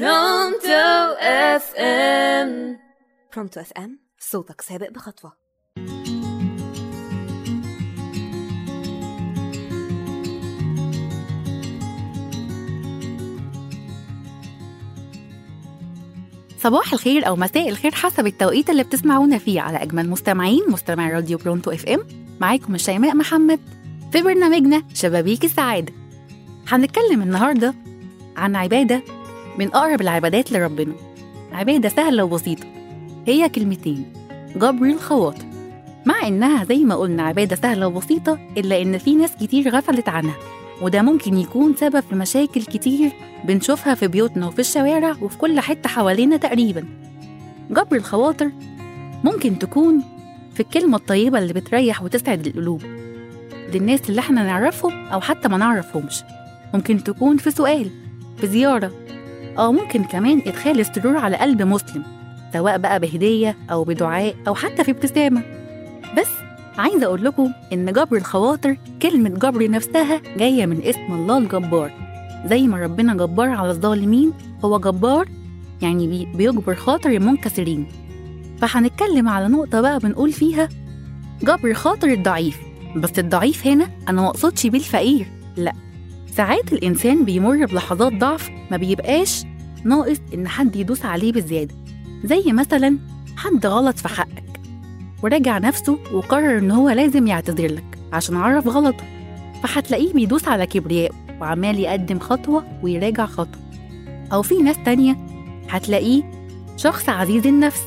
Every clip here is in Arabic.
برونتو أف إم. برونتو أف إم صوتك سابق بخطوة. صباح الخير أو مساء الخير حسب التوقيت اللي بتسمعونا فيه على أجمل مستمعين مستمعي راديو برونتو أف إم. معاكم الشيماء محمد في برنامجنا شبابيك السعادة. هنتكلم النهاردة عن عبادة من أقرب العبادات لربنا. عبادة سهلة وبسيطة. هي كلمتين جبر الخواطر. مع إنها زي ما قلنا عبادة سهلة وبسيطة إلا إن في ناس كتير غفلت عنها وده ممكن يكون سبب في مشاكل كتير بنشوفها في بيوتنا وفي الشوارع وفي كل حتة حوالينا تقريبا. جبر الخواطر ممكن تكون في الكلمة الطيبة اللي بتريح وتسعد القلوب للناس اللي إحنا نعرفهم أو حتى ما نعرفهمش. ممكن تكون في سؤال في زيارة أو ممكن كمان إدخال السرور على قلب مسلم سواء بقى بهدية أو بدعاء أو حتى في ابتسامة. بس عايزة أقول لكم إن جبر الخواطر كلمة جبر نفسها جاية من اسم الله الجبار. زي ما ربنا جبار على الظالمين هو جبار يعني بي- بيجبر خاطر المنكسرين. فهنتكلم على نقطة بقى بنقول فيها جبر خاطر الضعيف. بس الضعيف هنا أنا مقصودش بيه الفقير لأ ساعات الإنسان بيمر بلحظات ضعف ما بيبقاش ناقص إن حد يدوس عليه بزيادة زي مثلا حد غلط في حقك. وراجع نفسه وقرر إن هو لازم يعتذر لك عشان عرف غلطه. فهتلاقيه بيدوس على كبرياء وعمال يقدم خطوة ويراجع خطوة. أو في ناس تانية هتلاقيه شخص عزيز النفس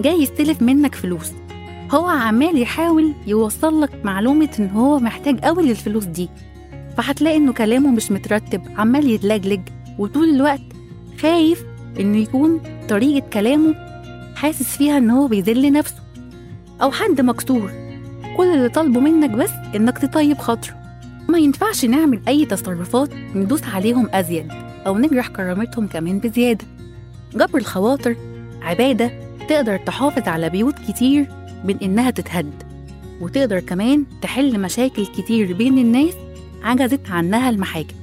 جاي يستلف منك فلوس. هو عمال يحاول يوصل لك معلومة إن هو محتاج قوي للفلوس دي. فهتلاقي إنه كلامه مش مترتب عمال يتلجلج وطول الوقت خايف إنه يكون طريقة كلامه حاسس فيها إن هو بيذل نفسه أو حد مكسور. كل اللي طالبه منك بس إنك تطيب خاطره. ما ينفعش نعمل أي تصرفات ندوس عليهم أزيد أو نجرح كرامتهم كمان بزيادة. جبر الخواطر عبادة تقدر تحافظ على بيوت كتير من إنها تتهد وتقدر كمان تحل مشاكل كتير بين الناس عجزت عنها المحاكم.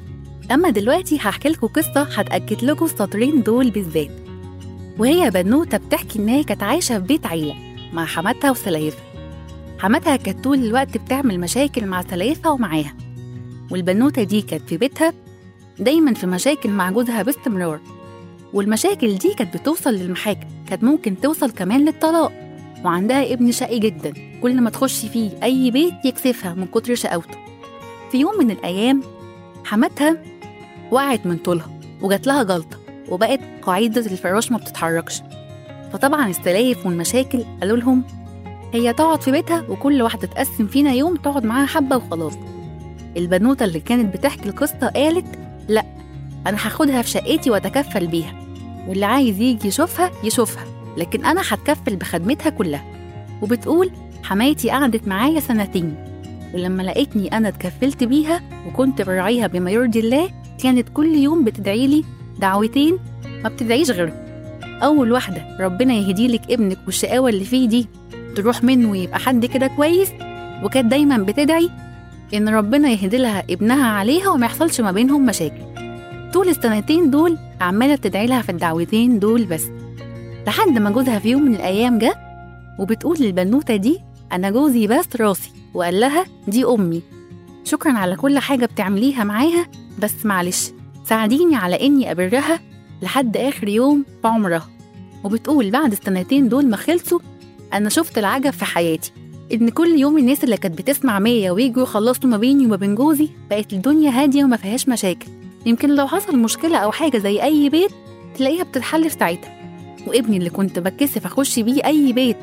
أما دلوقتي هحكي لكم قصة هتأكد لكم السطرين دول بالذات. وهي بنوتة بتحكي إن هي كانت عايشة في بيت عيلة مع حماتها وسلايفها حماتها كانت طول الوقت بتعمل مشاكل مع سلايفها ومعاها. والبنوتة دي كانت في بيتها دايما في مشاكل مع جوزها باستمرار. والمشاكل دي كانت بتوصل للمحاكم كانت ممكن توصل كمان للطلاق. وعندها ابن شقي جدا كل ما تخش فيه أي بيت يكسفها من كتر شقاوته. في يوم من الأيام حماتها وقعت من طولها وجات لها جلطة وبقت قاعدة الفراش ما بتتحركش. فطبعا السلايف والمشاكل قالوا لهم هي تقعد في بيتها وكل واحدة تقسم فينا يوم تقعد معاها حبة وخلاص. البنوتة اللي كانت بتحكي القصة قالت لأ أنا هاخدها في شقتي وأتكفل بيها واللي عايز يجي يشوفها يشوفها لكن أنا هتكفل بخدمتها كلها. وبتقول حماتي قعدت معايا سنتين. ولما لقيتني أنا اتكفلت بيها وكنت براعيها بما يرضي الله كانت كل يوم بتدعي لي دعوتين ما بتدعيش غيرهم. أول واحدة ربنا يهدي لك ابنك والشقاوة اللي فيه دي تروح منه ويبقى حد كده كويس وكانت دايما بتدعي إن ربنا يهدي لها ابنها عليها وما يحصلش ما بينهم مشاكل. طول السنتين دول عمالة بتدعي لها في الدعوتين دول بس. لحد ما جوزها في يوم من الأيام جه وبتقول للبنوتة دي أنا جوزي بس راسي. وقال لها دي أمي. شكرا على كل حاجة بتعمليها معاها بس معلش ساعديني على إني أبرها لحد آخر يوم في عمرها. وبتقول بعد السنتين دول ما خلصوا أنا شفت العجب في حياتي إن كل يوم الناس اللي كانت بتسمع مية ويجوا يخلصوا ما بيني وما بين جوزي بقت الدنيا هادية وما فيهاش مشاكل. يمكن لو حصل مشكلة أو حاجة زي أي بيت تلاقيها بتتحل في ساعتها. وابني اللي كنت بتكسف أخش بيه أي بيت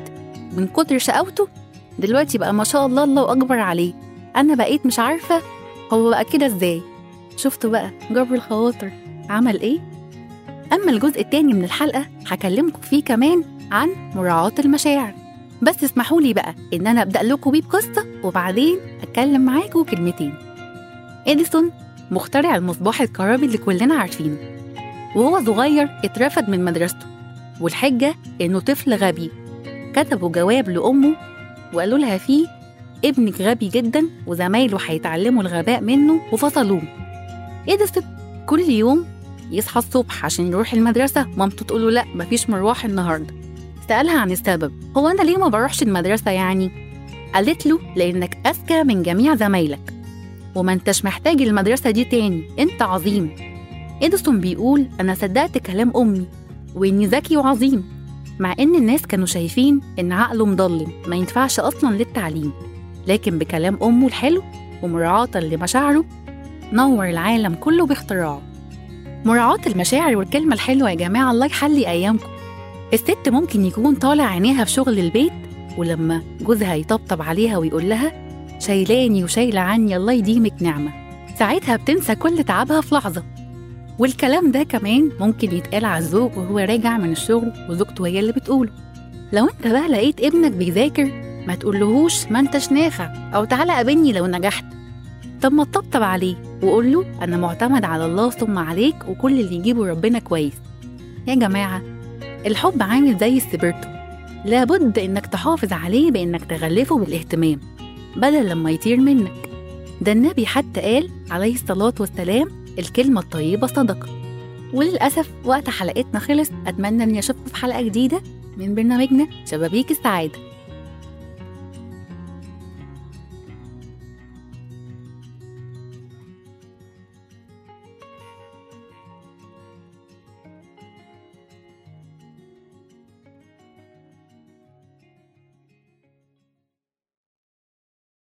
من كتر شقاوته دلوقتي بقى ما شاء الله الله أكبر عليه. أنا بقيت مش عارفة هو بقى كده إزاي. شفتوا بقى جبر الخواطر. عمل إيه؟ أما الجزء التاني من الحلقة هكلمكم فيه كمان عن مراعاة المشاعر. بس اسمحوا لي بقى إن أنا أبدأ لكم بيه بقصة وبعدين أتكلم معاكم كلمتين. إديسون مخترع المصباح الكهربي اللي كلنا عارفينه. وهو صغير اترفد من مدرسته. والحجة إنه طفل غبي. كتبوا جواب لأمه وقالوا لها فيه ابنك غبي جدا وزمايله هيتعلموا الغباء منه وفصلوه. إديسون كل يوم يصحى الصبح عشان يروح المدرسة؟ مامته تقول له لا مفيش مروح النهاردة. سألها عن السبب. هو أنا ليه ما بروحش المدرسة يعني؟ قالت له لأنك أذكى من جميع زمايلك وما أنتش محتاج المدرسة دي تاني أنت عظيم. إديسون بيقول أنا صدقت كلام أمي وإني ذكي وعظيم. مع إن الناس كانوا شايفين إن عقله مضلم ما ينفعش أصلا للتعليم. لكن بكلام أمه الحلو ومراعاة لمشاعره نور العالم كله باختراعه مراعاة المشاعر والكلمة الحلوة يا جماعة الله يحلي أيامكم. الست ممكن يكون طالع عينيها في شغل البيت ولما جوزها يطبطب عليها ويقول لها شايلاني وشايلة عني الله يديمك نعمة. ساعتها بتنسى كل تعبها في لحظة. والكلام ده كمان ممكن يتقال على الزوج وهو راجع من الشغل وزوجته هي اللي بتقوله. لو انت بقى لقيت ابنك بيذاكر ما تقولهوش ما انتش نافع أو تعالى قابلني لو نجحت. طب ما تطبطب عليه وقول له أنا معتمد على الله ثم عليك وكل اللي يجيبه ربنا كويس. يا جماعة الحب عامل زي السبرتو. لابد إنك تحافظ عليه بإنك تغلفه بالاهتمام بدل لما يطير منك. ده النبي حتى قال عليه الصلاة والسلام الكلمة الطيبة صدقه وللأسف وقت حلقتنا خلص. أتمنى إني أشوفكم في حلقة جديدة من برنامجنا شبابيك السعادة.